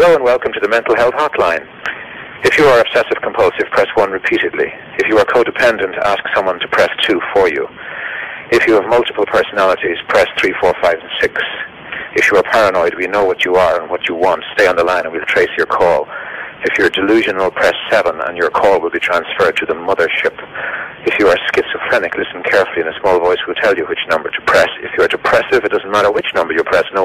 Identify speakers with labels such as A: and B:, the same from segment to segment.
A: Hello and welcome to the Mental Health Hotline. If you are obsessive compulsive, press 1 repeatedly. If you are codependent, ask someone to press 2 for you. If you have multiple personalities, press 3, 4, 5, and 6. If you are paranoid, we know what you are and what you want. Stay on the line and we'll trace your call. If you're delusional, press 7 and your call will be transferred to the mothership. If you are schizophrenic, listen carefully and a small voice will tell you which number to press. If you are depressive, it doesn't matter which number you press. No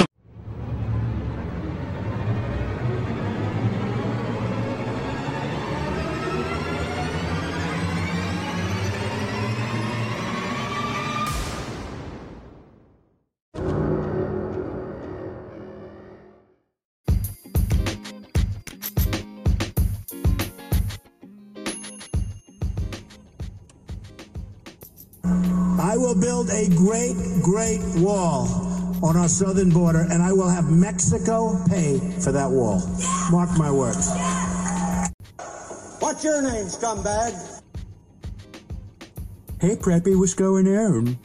B: I will build a great, great wall on our southern border, and I will have Mexico pay for that wall. Mark my words.
C: What's your name, scumbag?
B: Hey, Preppy, what's going on?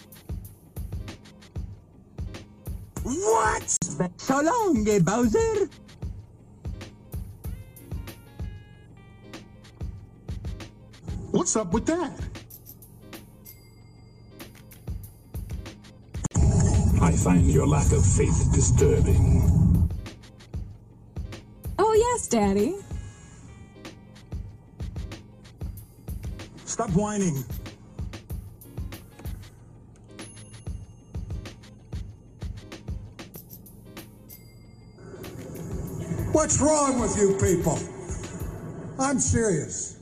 B: What? So long, eh, Bowser? What's up with that?
D: Find your lack of faith disturbing.
E: Oh, yes, Daddy.
B: Stop whining. What's wrong with you people? I'm serious.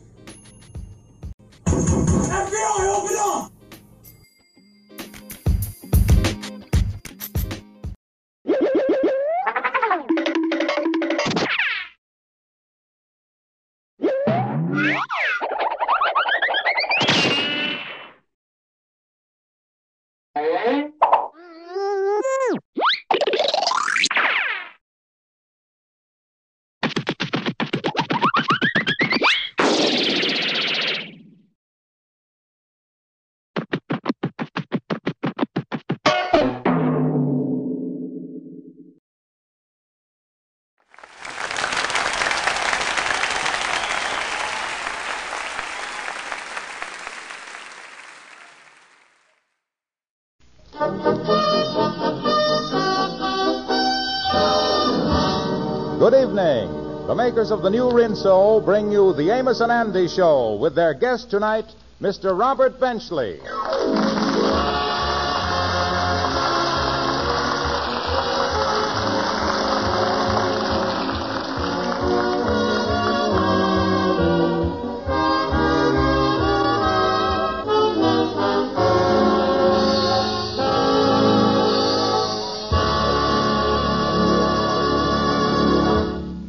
F: Good evening. The makers of the new Rinso bring you the Amos and Andy Show with their guest tonight, Mr. Robert Benchley.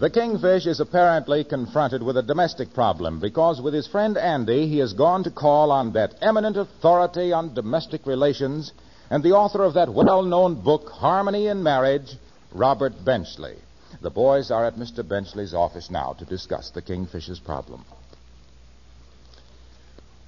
F: The Kingfish is apparently confronted with a domestic problem because, with his friend Andy, he has gone to call on that eminent authority on domestic relations and the author of that well known book, Harmony in Marriage, Robert Benchley. The boys are at Mr. Benchley's office now to discuss the Kingfish's problem.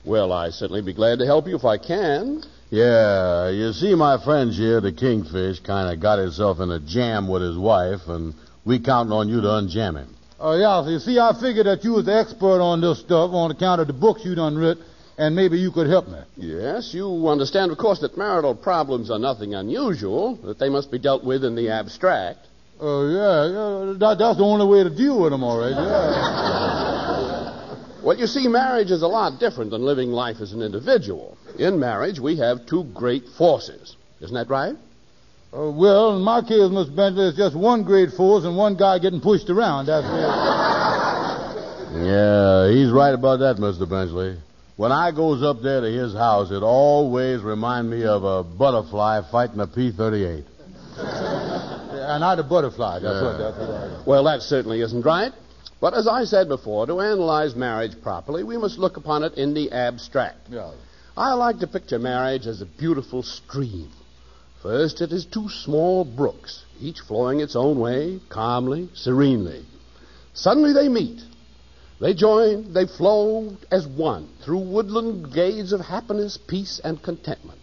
G: Well, I certainly be glad to help you if I can.
H: Yeah, you see, my friends here, the Kingfish, kind of got himself in a jam with his wife, and we counting on you to unjam him.
I: Oh, yeah. So you see, I figured that you was the expert on this stuff on account of the books you done writ, and maybe you could help me.
G: Yes, you understand, of course, that marital problems are nothing unusual, that they must be dealt with in the abstract.
I: Oh, yeah, yeah. That, that's the only way to deal with them, all right. Yeah.
G: Well, you see, marriage is a lot different than living life as an individual. In marriage, we have two great forces. Isn't that right?
I: Uh, well, in my case, Miss Benchley, it's just one great force and one guy getting pushed around. That's it.
H: Yeah, he's right about that, Mr. Benchley. When I goes up there to his house, it always remind me of a butterfly fighting a P-38.
I: and not a butterfly. That's what. That's what.
G: Well, that certainly isn't right. But as I said before, to analyze marriage properly, we must look upon it in the abstract.
I: Yeah.
G: I like to picture marriage as a beautiful stream. First, it is two small brooks, each flowing its own way, calmly, serenely. Suddenly they meet. They join, they flow as one through woodland glades of happiness, peace, and contentment.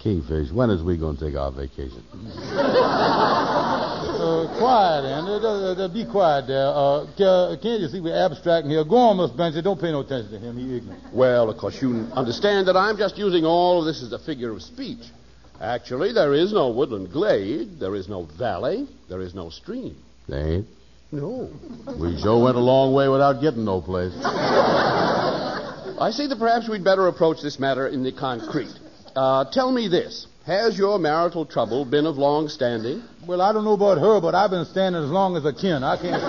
H: Kingfish, when is we going to take our vacation?
I: Uh, quiet, Andy. Uh, uh, be quiet there. Uh, can't you see we're abstracting here? Go on, Miss Benson. Don't pay no attention to him. He ignorant.
G: Well, of course, you understand that I'm just using all of this as a figure of speech. Actually, there is no woodland glade, there is no valley, there is no stream.
H: They ain't.
G: No.
H: We sure went a long way without getting no place.
G: I see that perhaps we'd better approach this matter in the concrete. Uh, tell me this. Has your marital trouble been of long standing?
I: Well, I don't know about her, but I've been standing as long as I can. I can't.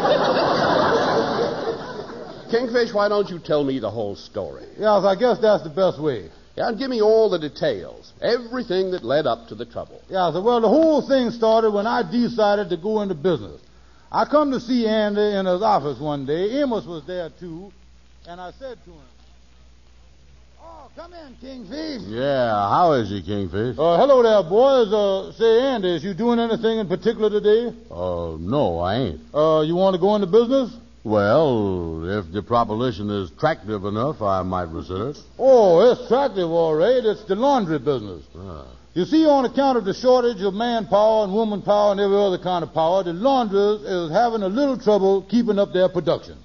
G: Kingfish, why don't you tell me the whole story?
I: yes, I guess that's the best way.
G: Yeah, and give me all the details, everything that led up to the trouble.
I: Yeah, so well, the whole thing started when I decided to go into business. I come to see Andy in his office one day. Amos was there too, and I said to him, "Oh, come in, Kingfish."
H: Yeah, how is he, Kingfish?
I: Uh, hello there, boys. Uh, say, Andy, is you doing anything in particular today?
H: Uh, no, I ain't.
I: Uh, you want to go into business?
H: Well, if the proposition is attractive enough, I might consider it.
I: Oh, it's attractive, all right. It's the laundry business.
H: Ah.
I: You see, on account of the shortage of manpower and woman power and every other kind of power, the laundress is having a little trouble keeping up their production.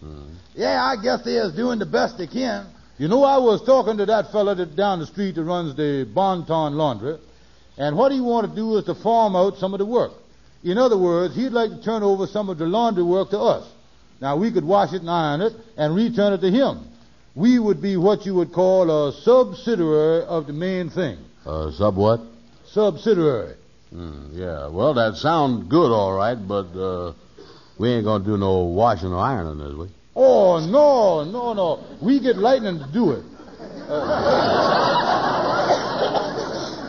I: Yeah, I guess they is doing the best they can. You know, I was talking to that fella that down the street that runs the Bonton Laundry, and what he want to do is to farm out some of the work. In other words, he'd like to turn over some of the laundry work to us. Now, we could wash it and iron it and return it to him. We would be what you would call a subsidiary of the main thing.
H: Uh, sub what?
I: Subsidiary.
H: Hmm, yeah, well, that sounds good, all right, but uh, we ain't going to do no washing or ironing, is we?
I: Oh, no, no, no. We get lightning to do it. Uh,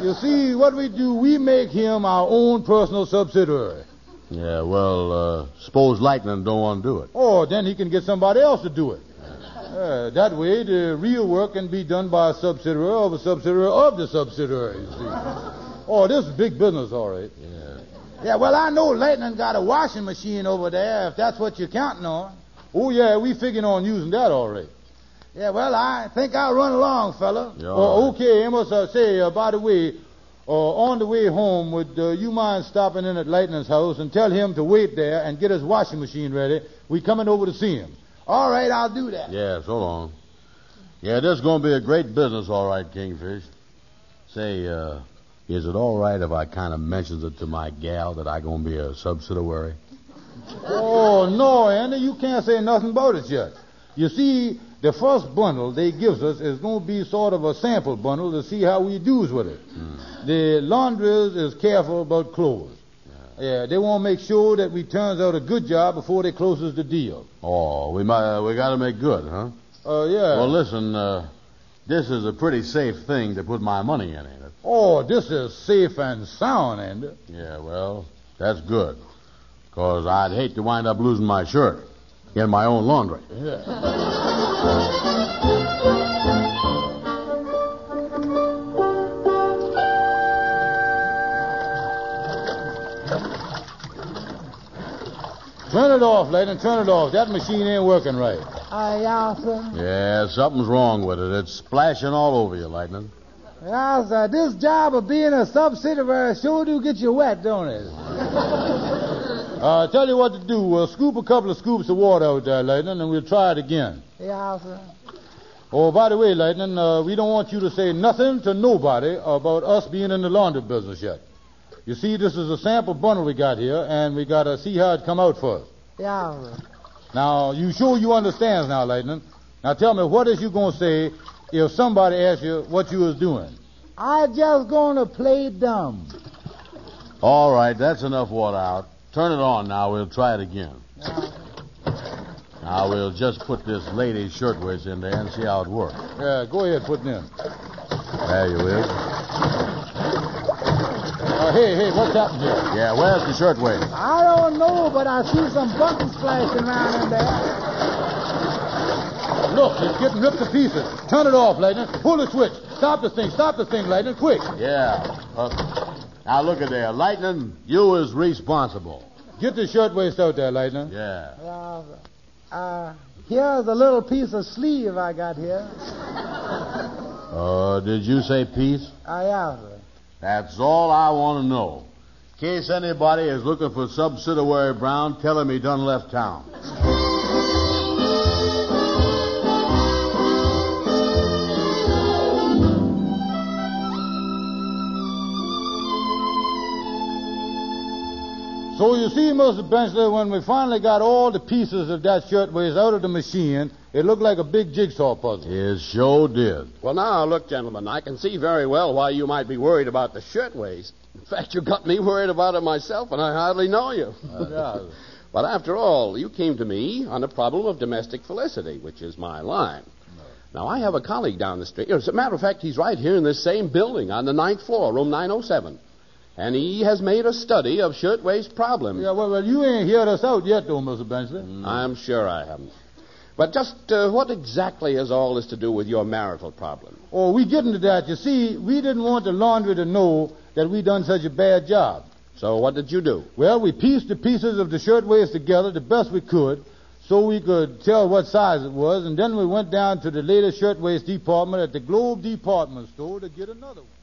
I: you see, what we do, we make him our own personal subsidiary.
H: Yeah, well, uh, suppose Lightning don't want to do it.
I: Oh, then he can get somebody else to do it. Uh, that way, the real work can be done by a subsidiary of a subsidiary of the subsidiary, you see. Oh, this is big business, all right.
H: Yeah.
I: Yeah, well, I know Lightning got a washing machine over there, if that's what you're counting on. Oh, yeah, we figuring on using that all right. Yeah, well, I think I'll run along, fella.
H: Yeah,
I: oh,
H: right.
I: okay, Amos, uh, say, uh, by the way, on the way home, would uh, you mind stopping in at Lightning's house and tell him to wait there and get his washing machine ready? We coming over to see him. All right, I'll do that.
H: Yeah, so long. Yeah, this is going to be a great business, all right, Kingfish. Say, uh, is it all right if I kind of mentions it to my gal that I going to be a subsidiary?
I: Oh, no, Andy, you can't say nothing about it yet. You see, the first bundle they gives us is going to be sort of a sample bundle to see how we does with it. The laundress is careful about clothes. Yeah, they want to make sure that we turns out a good job before they closes the deal.
H: Oh, we might, uh, we got to make good, huh?
I: Uh, yeah.
H: Well, listen, uh, this is a pretty safe thing to put my money in, ain't it?
I: oh, this is safe and sound, Andy.
H: Yeah, well, that's good. Because I'd hate to wind up losing my shirt in my own laundry.
I: Turn it off, Lightning, turn it off. That machine ain't working right.
B: Aye, yes, sir.
H: Yeah, something's wrong with it. It's splashing all over you, Lightning.
B: Yes, sir. This job of being a subsidiary sure do get you wet, don't it?
I: Uh, tell you what to do. Uh, scoop a couple of scoops of water out there, Lightning, and we'll try it again.
B: Yes, sir.
I: Oh, by the way, Lightning, uh, we don't want you to say nothing to nobody about us being in the laundry business yet. You see, this is a sample bundle we got here, and we got to see how it come out first.
B: Yes, sir.
I: Now, you sure you understands now, Lightning? Now tell me, what is you going to say if somebody asks you what you was doing?
B: I just gonna play dumb.
H: All right, that's enough water out. Turn it on now. We'll try it again. Now, we'll just put this lady's shirtwaist in there and see how it works.
I: Yeah, go ahead, put it in.
H: There you is.
I: Uh, hey, hey, what's happened here?
H: Yeah, where's the shirtwaist?
B: I don't know, but I see some buttons flashing around in there.
I: Look, it's getting ripped to pieces. Turn it off, Lightning. Pull the switch. Stop the thing. Stop the thing, Lightning. Quick.
H: Yeah. Uh, Now look at there, Lightning. You is responsible.
I: Get the shirtwaist out there, Lightning.
H: Yeah.
C: Uh, uh, here's a little piece of sleeve I got here.
H: Uh, did you say peace?
C: I have. sir.
H: That's all I want to know. In case anybody is looking for subsidiary Brown, tell him he done left town.
I: So you see, Mr. Benchley, when we finally got all the pieces of that shirt shirtwaist out of the machine, it looked like a big jigsaw puzzle.
H: It sure did.
G: Well, now, look, gentlemen, I can see very well why you might be worried about the shirtwaist. In fact, you got me worried about it myself, and I hardly know you. but after all, you came to me on the problem of domestic felicity, which is my line. Now, I have a colleague down the street. As a matter of fact, he's right here in this same building on the ninth floor, room 907. And he has made a study of shirtwaist problems.
I: Yeah, well, well, you ain't heard us out yet, though, Mr. Benchley.
G: I'm sure I haven't. But just uh, what exactly has all this to do with your marital problem?
I: Oh, we get into that. You see, we didn't want the laundry to know that we'd done such a bad job.
G: So what did you do?
I: Well, we pieced the pieces of the shirtwaist together the best we could so we could tell what size it was, and then we went down to the latest shirtwaist department at the Globe Department Store to get another one.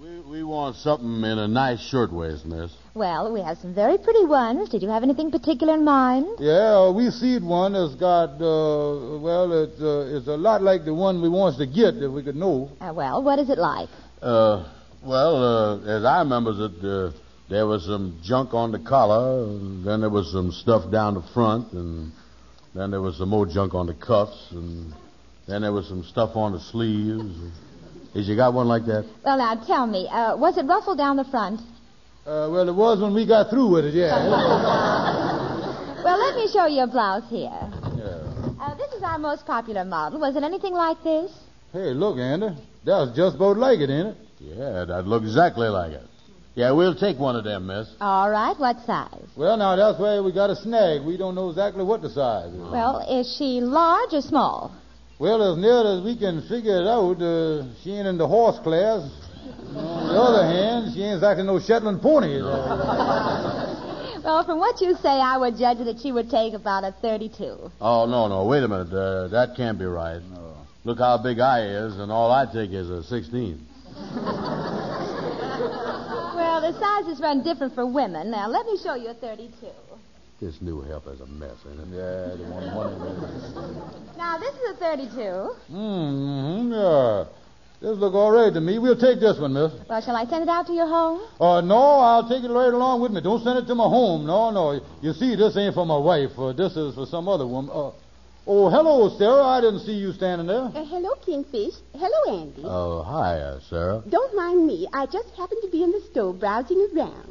H: We, we want something in a nice shirtwaist, miss.
J: Well, we have some very pretty ones. Did you have anything particular in mind?
I: Yeah, we seed one that's got, uh, well, it's, uh, it's a lot like the one we wants to get if we could know.
J: Uh, well, what is it like?
H: Uh, well, uh, as I remember it, uh, there was some junk on the collar, and then there was some stuff down the front, and then there was some more junk on the cuffs, and then there was some stuff on the sleeves. Has you got one like that?
J: Well, now tell me, uh, was it ruffled down the front?
I: Uh, well, it was when we got through with it, yeah.
J: Well, let me show you a blouse here.
I: yeah.
J: Uh, this is our most popular model. Was it anything like this?
I: Hey, look, Andy, that's just about like it, ain't it?
H: Yeah, that look exactly like it. Yeah, we'll take one of them, miss.
J: All right. What size?
I: Well, now that's where we got a snag. We don't know exactly what the size is.
J: Well, is she large or small?
I: Well, as near as we can figure it out, uh, she ain't in the horse class. On the other hand, she ain't exactly no Shetland pony.
J: Well, from what you say, I would judge that she would take about a 32.
H: Oh, no, no, wait a minute. Uh, that can't be right. Look how big I is, and all I take is a 16.
J: Well, the sizes run different for women. Now, let me show you a 32.
H: This new help is a mess, isn't it?
I: Yeah, the one money.
J: Now, this is a 32.
I: Mm-hmm, yeah. This look all right to me. We'll take this one, miss.
J: Well, shall I send it out to your home?
I: Uh, no, I'll take it right along with me. Don't send it to my home. No, no. You see, this ain't for my wife. Uh, this is for some other woman. Uh, oh, hello, Sarah. I didn't see you standing there.
K: Uh, hello, Kingfish. Hello, Andy.
H: Oh, hi, uh, Sarah.
K: Don't mind me. I just happened to be in the store browsing around.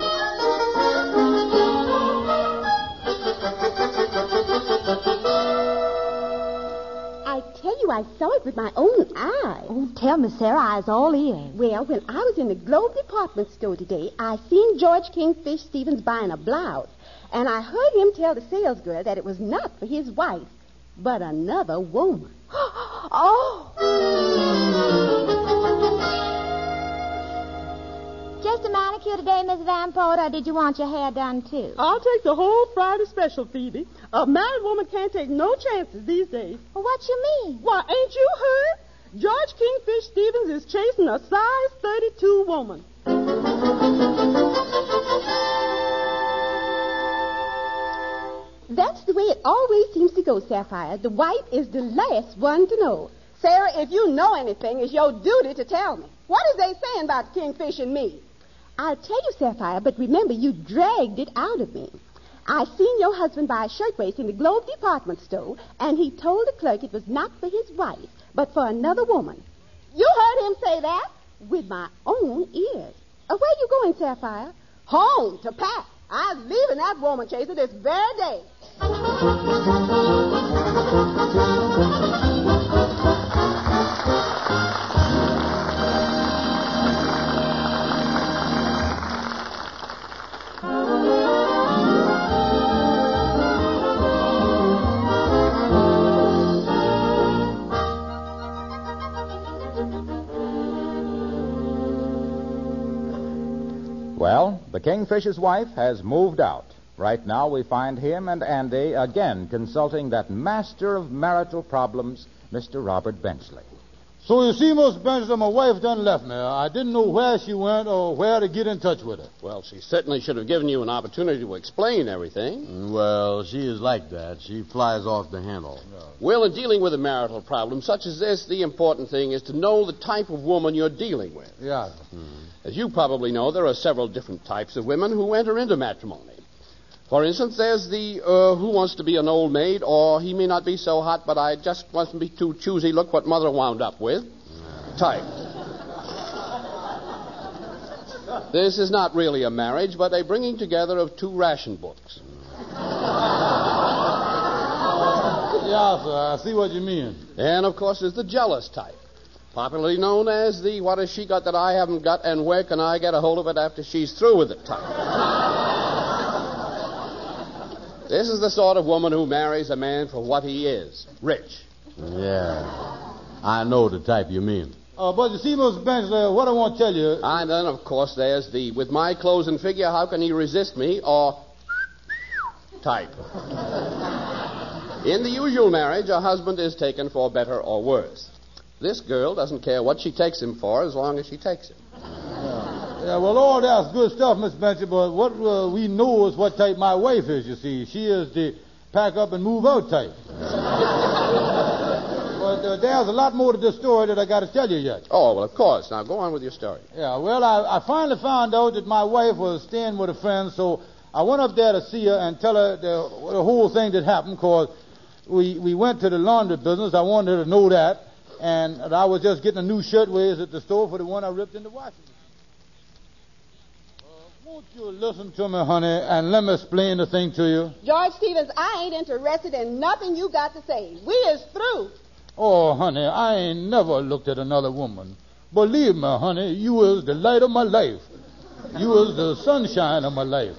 K: Tell you, I saw it with my own eyes.
J: Oh, tell me, Sarah. I was all ears.
K: Well, when I was in the Globe department store today, I seen George Kingfish Stevens buying a blouse, and I heard him tell the salesgirl that it was not for his wife, but another woman.
J: oh! Just a manicure today, Miss Van Pote, or did you want your hair done too?
L: I'll take the whole Friday special, Phoebe. A married woman can't take no chances these days.
J: Well, what you mean?
L: Why, ain't you heard? George Kingfish Stevens is chasing a size 32 woman.
K: That's the way it always seems to go, Sapphire. The wife is the last one to know.
L: Sarah, if you know anything, it's your duty to tell me. What is they saying about Kingfish and me?
K: I'll tell you, Sapphire, but remember, you dragged it out of me. I seen your husband buy a shirtwaist in the Globe department store, and he told the clerk it was not for his wife, but for another woman.
L: You heard him say that?
K: With my own ears. Uh, where you going, Sapphire?
L: Home to Pat. I'm leaving that woman chaser this very day.
F: The Kingfish's wife has moved out. Right now, we find him and Andy again consulting that master of marital problems, Mr. Robert Benchley.
I: So you see, Miss Benchley, my wife done left me. I didn't know where she went or where to get in touch with her.
G: Well, she certainly should have given you an opportunity to explain everything.
H: Mm, well, she is like that. She flies off the handle.
G: Well, in dealing with a marital problem such as this, the important thing is to know the type of woman you're dealing with.
I: Yeah.
G: As you probably know, there are several different types of women who enter into matrimony. For instance, there's the uh, who wants to be an old maid, or he may not be so hot, but I just wasn't be too choosy. Look what mother wound up with. Type. This is not really a marriage, but a bringing together of two ration books.
I: Yeah, sir, I see what you mean.
G: And of course, there's the jealous type, popularly known as the what has she got that I haven't got, and where can I get a hold of it after she's through with it type. This is the sort of woman who marries a man for what he is rich.
H: Yeah. I know the type you mean.
I: Uh, but you see, Miss Benchley, what I want to tell you.
G: And then, of course, there's the with my clothes and figure, how can he resist me? Or type. In the usual marriage, a husband is taken for better or worse. This girl doesn't care what she takes him for as long as she takes him.
I: Yeah, well, all that's good stuff, Miss Benson, but what uh, we know is what type my wife is, you see. She is the pack up and move out type. but uh, there's a lot more to this story that I got to tell you yet.
G: Oh, well, of course. Now, go on with your story.
I: Yeah, well, I, I finally found out that my wife was staying with a friend, so I went up there to see her and tell her the, the whole thing that happened, because we, we went to the laundry business. I wanted her to know that. And I was just getting a new shirtwaist at the store for the one I ripped in the washing won't you listen to me, honey, and let me explain the thing to you?
M: George Stevens, I ain't interested in nothing you got to say. We is through.
I: Oh, honey, I ain't never looked at another woman. Believe me, honey, you is the light of my life. You is the sunshine of my life.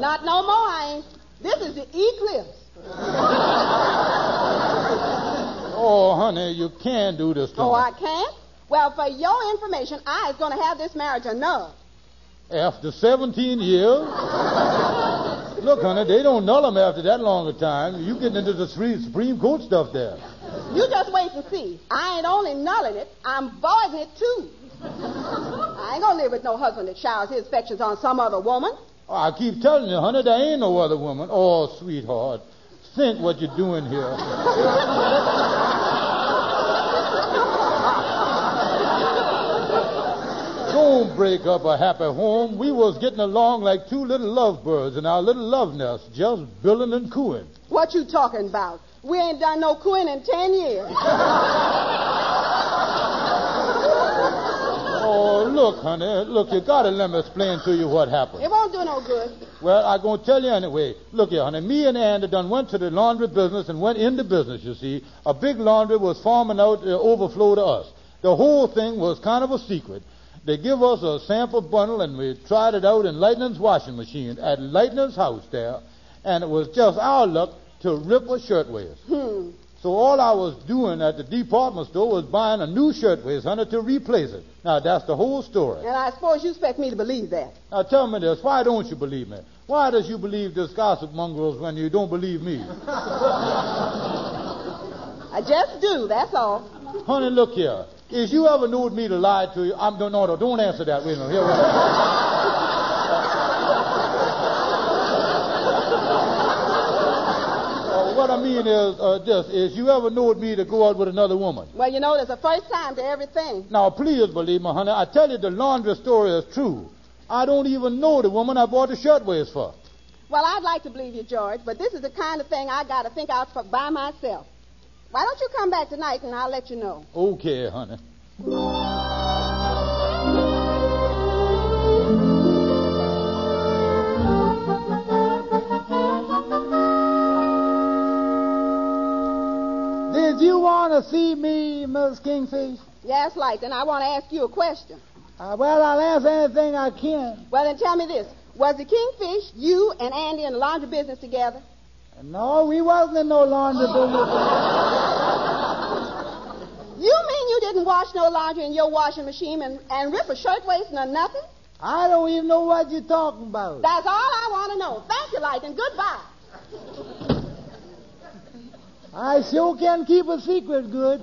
M: Not no more, I ain't. This is the eclipse.
I: Oh, honey, you can't do this to me.
M: Oh,
I: me.
M: I can't? Well, for your information, I is going to have this marriage annulled.
I: After 17 years? Look, honey, they don't null them after that long a time. You getting into the Supreme Supreme Court stuff there.
M: You just wait and see. I ain't only nulling it, I'm voiding it too. I ain't gonna live with no husband that showers his affections on some other woman.
I: Oh, I keep telling you, honey, there ain't no other woman. Oh, sweetheart, think what you're doing here. Don't break up a happy home. We was getting along like two little lovebirds in our little love nest, just billing and cooing.
M: What you talking about? We ain't done no cooing in ten years.
I: Oh, look, honey, look, you gotta let me explain to you what happened.
M: It won't do no good.
I: Well, going to tell you anyway. Look here, honey. Me and Andy done went to the laundry business and went into business, you see. A big laundry was farming out the overflow to us. The whole thing was kind of a secret. They give us a sample bundle and we tried it out in Lightning's washing machine at Lightning's house there. And it was just our luck to rip a shirtwaist.
M: Hmm.
I: So all I was doing at the department store was buying a new shirtwaist, honey, to replace it. Now, that's the whole story.
M: And I suppose you expect me to believe that.
I: Now tell me this, why don't you believe me? Why does you believe this gossip mongrels when you don't believe me?
M: I just do, that's all.
I: Honey, look here. If you ever knowed me to lie to you, I'm no, no, no, don't answer that. Wait a minute. Here, a minute. Uh, what I mean is uh, this: is you ever knowed me to go out with another woman?
M: Well, you know, there's a first time to everything.
I: Now, please believe me, honey. I tell you, the laundry story is true. I don't even know the woman I bought the shirtwaist for.
M: Well, I'd like to believe you, George, but this is the kind of thing I got to think out for by myself. Why don't you come back tonight and I'll let you know?
I: Okay, honey.
C: Did you want to see me, Miss Kingfish?
M: Yes, like, and I want to ask you a question.
C: Uh, well, I'll answer anything I can.
M: Well, then tell me this. Was the Kingfish, you and Andy in the laundry business together?
C: No, we wasn't in no laundry oh. business.
M: You mean you didn't wash no laundry in your washing machine and, and rip a shirtwaist or nothing?
C: I don't even know what you're talking about.
L: That's all I want to know. Thank you, Lightning. Goodbye.
C: I sure can keep a secret good.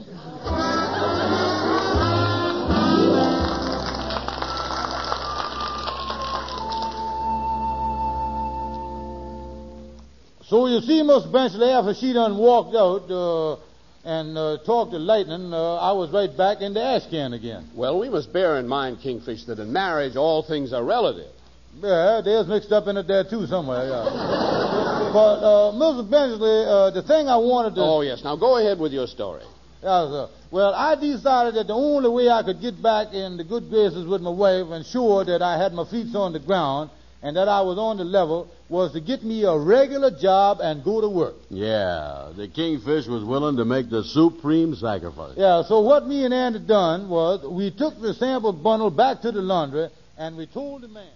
I: So you see, Miss Benchley, after she done walked out uh, and uh, talked to Lightning, uh, I was right back in the ash can again.
G: Well, we must bear in mind, Kingfish, that in marriage all things are relative.
I: Yeah, there's mixed up in it there too somewhere. Yeah. but uh, Mrs. Benchley, uh, the thing I wanted to.
G: Oh yes. Now go ahead with your story.
I: Yeah, sir. Well, I decided that the only way I could get back in the good graces with my wife and sure that I had my feet on the ground and that I was on the level was to get me a regular job and go to work.
H: Yeah, the Kingfish was willing to make the supreme sacrifice.
I: Yeah, so what me and Andy done was we took the sample bundle back to the laundry and we told the man.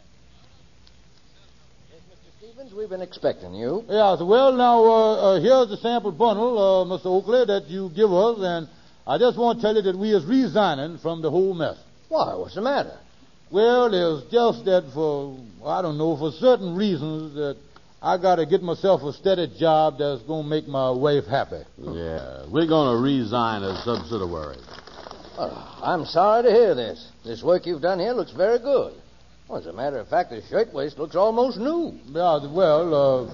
N: Mr Stevens, we've been expecting you.
I: Yeah, so well now uh, uh, here's the sample bundle, uh, Mr. Oakley, that you give us, and I just want to tell you that we is resigning from the whole mess.
N: Why? What's the matter?
I: Well, there's just that for I don't know for certain reasons that I got to get myself a steady job that's gonna make my wife happy.
H: Yeah, we're going to resign as subsidiary.
N: Oh, I'm sorry to hear this. This work you've done here looks very good. Well, as a matter of fact, the shirtwaist looks almost new.
I: Yeah, well, uh,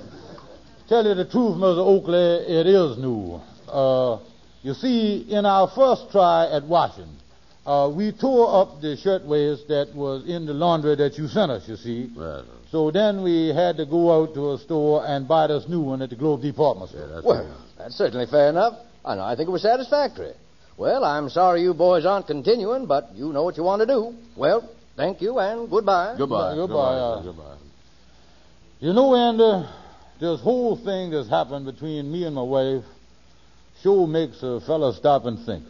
I: tell you the truth, Mr. Oakley, it is new. Uh, you see, in our first try at washing, uh, we tore up the shirtwaist that was in the laundry that you sent us, you see.
H: Well,
I: So then we had to go out to a store and buy this new one at the Globe Department store.
N: Well, that's certainly fair enough. And I think it was satisfactory. Well, I'm sorry you boys aren't continuing, but you know what you want to do. Well, thank you and goodbye.
I: Goodbye. Goodbye. uh, You know, Andy, this whole thing that's happened between me and my wife sure makes a fella stop and think.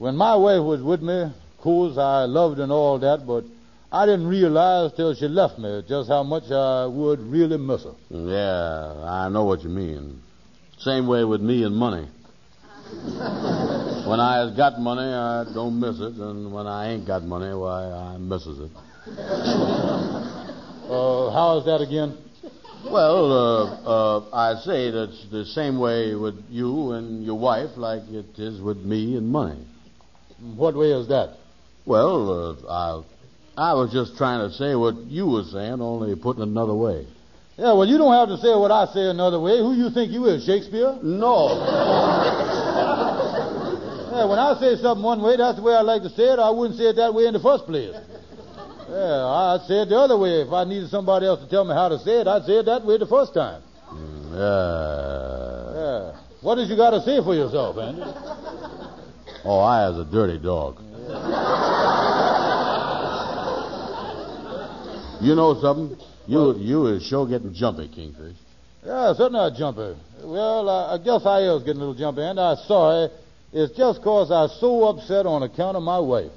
I: When my wife was with me, of course, I loved and all that, but I didn't realize till she left me just how much I would really miss her.
H: Yeah, I know what you mean. Same way with me and money. when I has got money, I don't miss it, and when I ain't got money, why, I misses it.
I: Uh, how is that again?
H: Well, uh, uh, I say that's the same way with you and your wife like it is with me and money.
I: What way is that?
H: Well, uh, I, I was just trying to say what you were saying, only putting it another way.
I: Yeah, well, you don't have to say what I say another way. Who you think you is, Shakespeare?
H: No.
I: Yeah, when I say something one way, that's the way I like to say it. I wouldn't say it that way in the first place. Yeah, I'd say it the other way. If I needed somebody else to tell me how to say it, I'd say it that way the first time.
H: Yeah.
I: Yeah. What did you got to say for yourself, Andy?
H: Oh, I is a dirty dog. You know something? You you is sure getting jumpy, Kingfish.
I: Yeah, certainly a jumper. Well, I, I guess I is getting a little jumpy, and I'm sorry. It's just 'cause I'm so upset on account of my wife.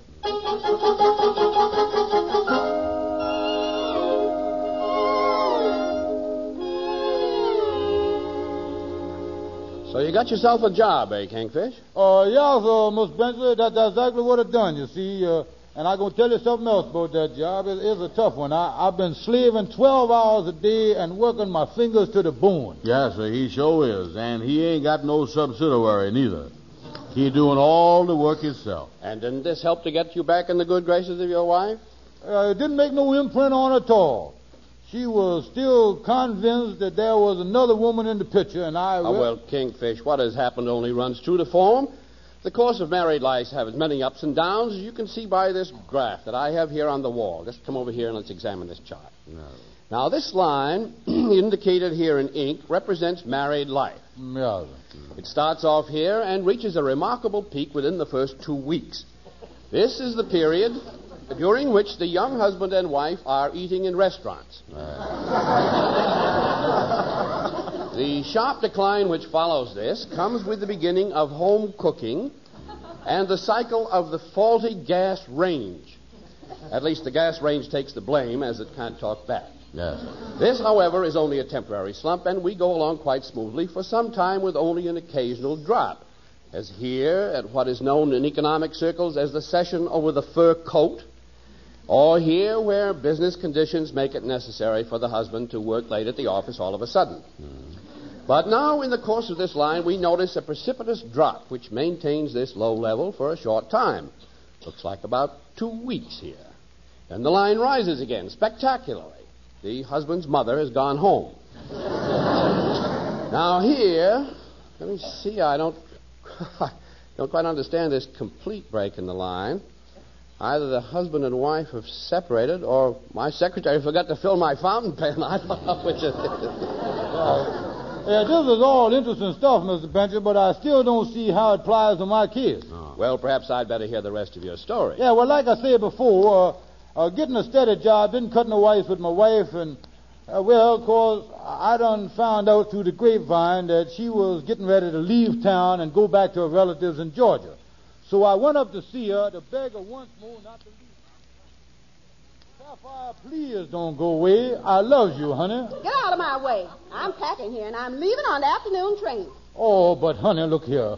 G: So you got yourself a job, eh, Kingfish?
I: Uh, yeah, so, Miss Benchley, that, that's exactly what I done, you see. Uh, and I'm going to tell you something else about that job. It is a tough one. I, I've been slaving 12 hours a day and working my fingers to the bone.
H: Yes, sir, he sure is. And he ain't got no subsidiary neither. He doing all the work himself.
G: And didn't this help to get you back in the good graces of your wife?
I: Uh, it didn't make no imprint on her at all. She was still convinced that there was another woman in the picture, and I...
G: Ah, well, Kingfish, what has happened only runs true to form. The course of married life has as many ups and downs as you can see by this graph that I have here on the wall. Just come over here and let's examine this chart. No. Now, this line, indicated here in ink, represents married life.
I: Yeah.
G: It starts off here and reaches a remarkable peak within the first two weeks. This is the period during which the young husband and wife are eating in restaurants. The sharp decline which follows this comes with the beginning of home cooking and the cycle of the faulty gas range. At least the gas range takes the blame as it can't talk back.
H: Yes.
G: This, however, is only a temporary slump, and we go along quite smoothly for some time with only an occasional drop. As here, at what is known in economic circles as the session over the fur coat, or here where business conditions make it necessary for the husband to work late at the office all of a sudden. Hmm. But now, in the course of this line, we notice a precipitous drop which maintains this low level for a short time. Looks like about two weeks here. Then the line rises again spectacularly. The husband's mother has gone home. now, here, let me see, I don't, don't quite understand this complete break in the line. Either the husband and wife have separated, or my secretary forgot to fill my fountain pen. I don't know which it is.
I: Yeah, this is all interesting stuff, Mr. Benchley, but I still don't see how it applies to my kids.
G: Well, perhaps I'd better hear the rest of your story.
I: Yeah, well, like I said before, uh, uh, getting a steady job didn't cut no ice with my wife, and, uh, well, of course, I done found out through the grapevine that she was getting ready to leave town and go back to her relatives in Georgia. So I went up to see her to beg her once more not to leave. Sapphire, please don't go away. I love you, honey.
M: Get out of my way. I'm packing here, and I'm leaving on the afternoon train.
I: Oh, but honey, look here.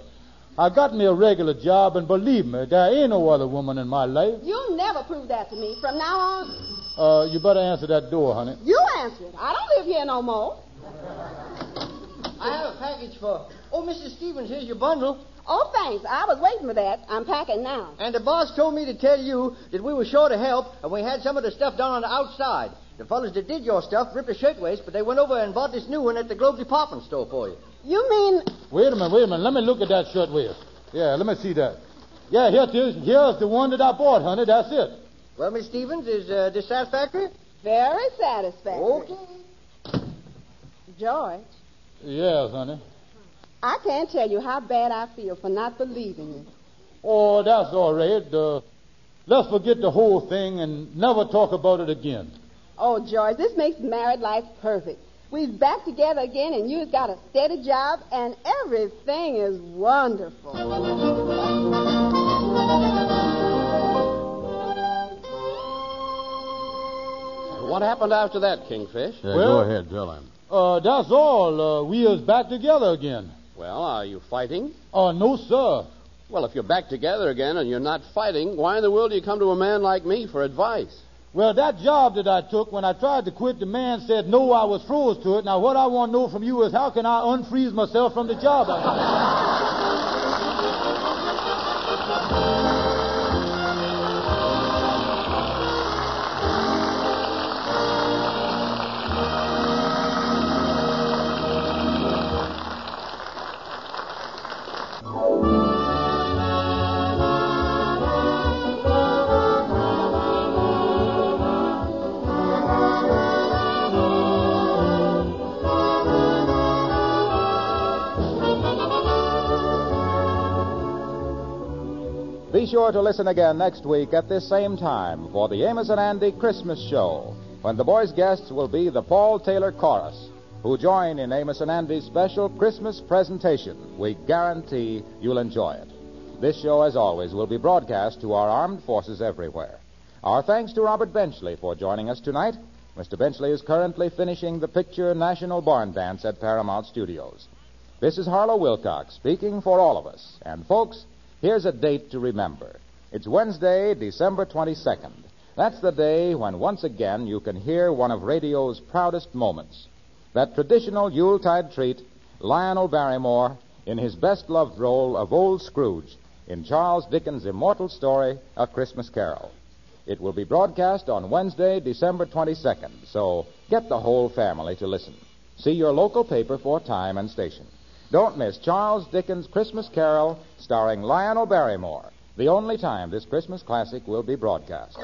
I: I got me a regular job, and believe me, there ain't no other woman in my life.
M: You'll never prove that to me from now on.
I: Uh, you better answer that door, honey.
M: You answer it. I don't live here no more.
O: I have a package for. Oh, Mrs. Stevens, here's your bundle.
M: Oh, thanks. I was waiting for that. I'm packing now.
O: And the boss told me to tell you that we were short of help and we had some of the stuff done on the outside. The fellows that did your stuff ripped a shirtwaist, but they went over and bought this new one at the Globe Department Store for you.
M: You mean.
I: Wait a minute, wait a minute. Let me look at that shirtwaist. Yeah, let me see that. Yeah, here it is. Here's the one that I bought, honey. That's it.
O: Well, Miss Stevens, is uh, this satisfactory?
M: Very satisfactory.
O: Okay.
M: George,
I: Yes, honey.
M: I can't tell you how bad I feel for not believing you.
I: Oh, that's all right. Uh, let's forget the whole thing and never talk about it again.
M: Oh, George, this makes married life perfect. We're back together again, and you've got a steady job, and everything is wonderful.
G: What happened after that, Kingfish?
H: Yeah,
I: Well-
H: go ahead, tell him.
I: Uh, that's all. Uh, we is back together again.
G: Well, are you fighting?
I: Oh, no, sir.
G: Well, if you're back together again and you're not fighting, why in the world do you come to a man like me for advice?
I: Well, that job that I took, when I tried to quit, the man said no, I was froze to it. Now, what I want to know from you is how can I unfreeze myself from the job?
F: Be sure to listen again next week at this same time for the Amos and Andy Christmas Show, when the boys' guests will be the Paul Taylor Chorus, who join in Amos and Andy's special Christmas presentation. We guarantee you'll enjoy it. This show, as always, will be broadcast to our armed forces everywhere. Our thanks to Robert Benchley for joining us tonight. Mr. Benchley is currently finishing the picture National Barn Dance at Paramount Studios. This is Harlow Wilcox speaking for all of us. And, folks, here's a date to remember. It's Wednesday, December 22nd. That's the day when once again you can hear one of radio's proudest moments. That traditional Yuletide treat, Lionel Barrymore, in his best loved role of Old Scrooge in Charles Dickens' immortal story, A Christmas Carol. It will be broadcast on Wednesday, December 22nd, so get the whole family to listen. See your local paper for time and station. Don't miss Charles Dickens' Christmas Carol starring Lionel Barrymore, the only time this Christmas classic will be broadcast.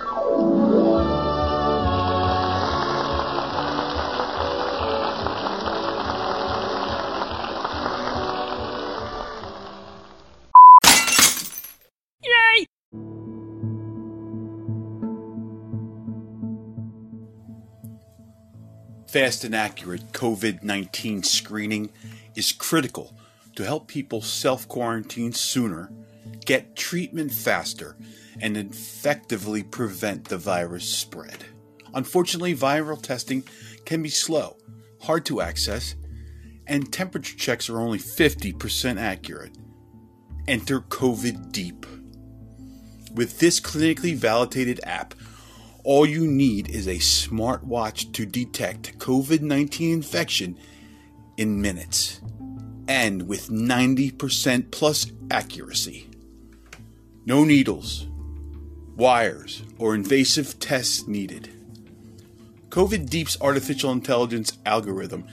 P: Yay!
Q: Fast and accurate COVID 19 screening is critical to help people self quarantine sooner, get treatment faster, and effectively prevent the virus spread. Unfortunately, viral testing can be slow, hard to access, and temperature checks are only 50% accurate. Enter COVID Deep. With this clinically validated app, all you need is a smartwatch to detect COVID 19 infection in minutes and with 90% plus accuracy. No needles, wires, or invasive tests needed. CovidDeep's artificial intelligence algorithm,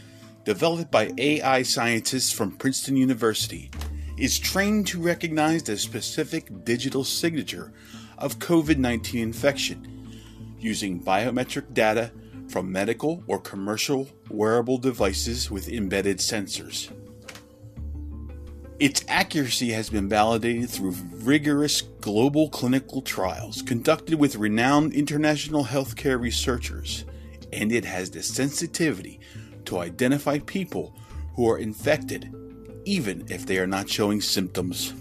Q: developed by AI scientists from Princeton University, is trained to recognize the specific digital signature of COVID 19 infection using biometric data from medical or commercial wearable devices with embedded sensors. Its accuracy has been validated through rigorous global clinical trials conducted with renowned international healthcare researchers, and it has the sensitivity to identify people who are infected even if they are not showing symptoms.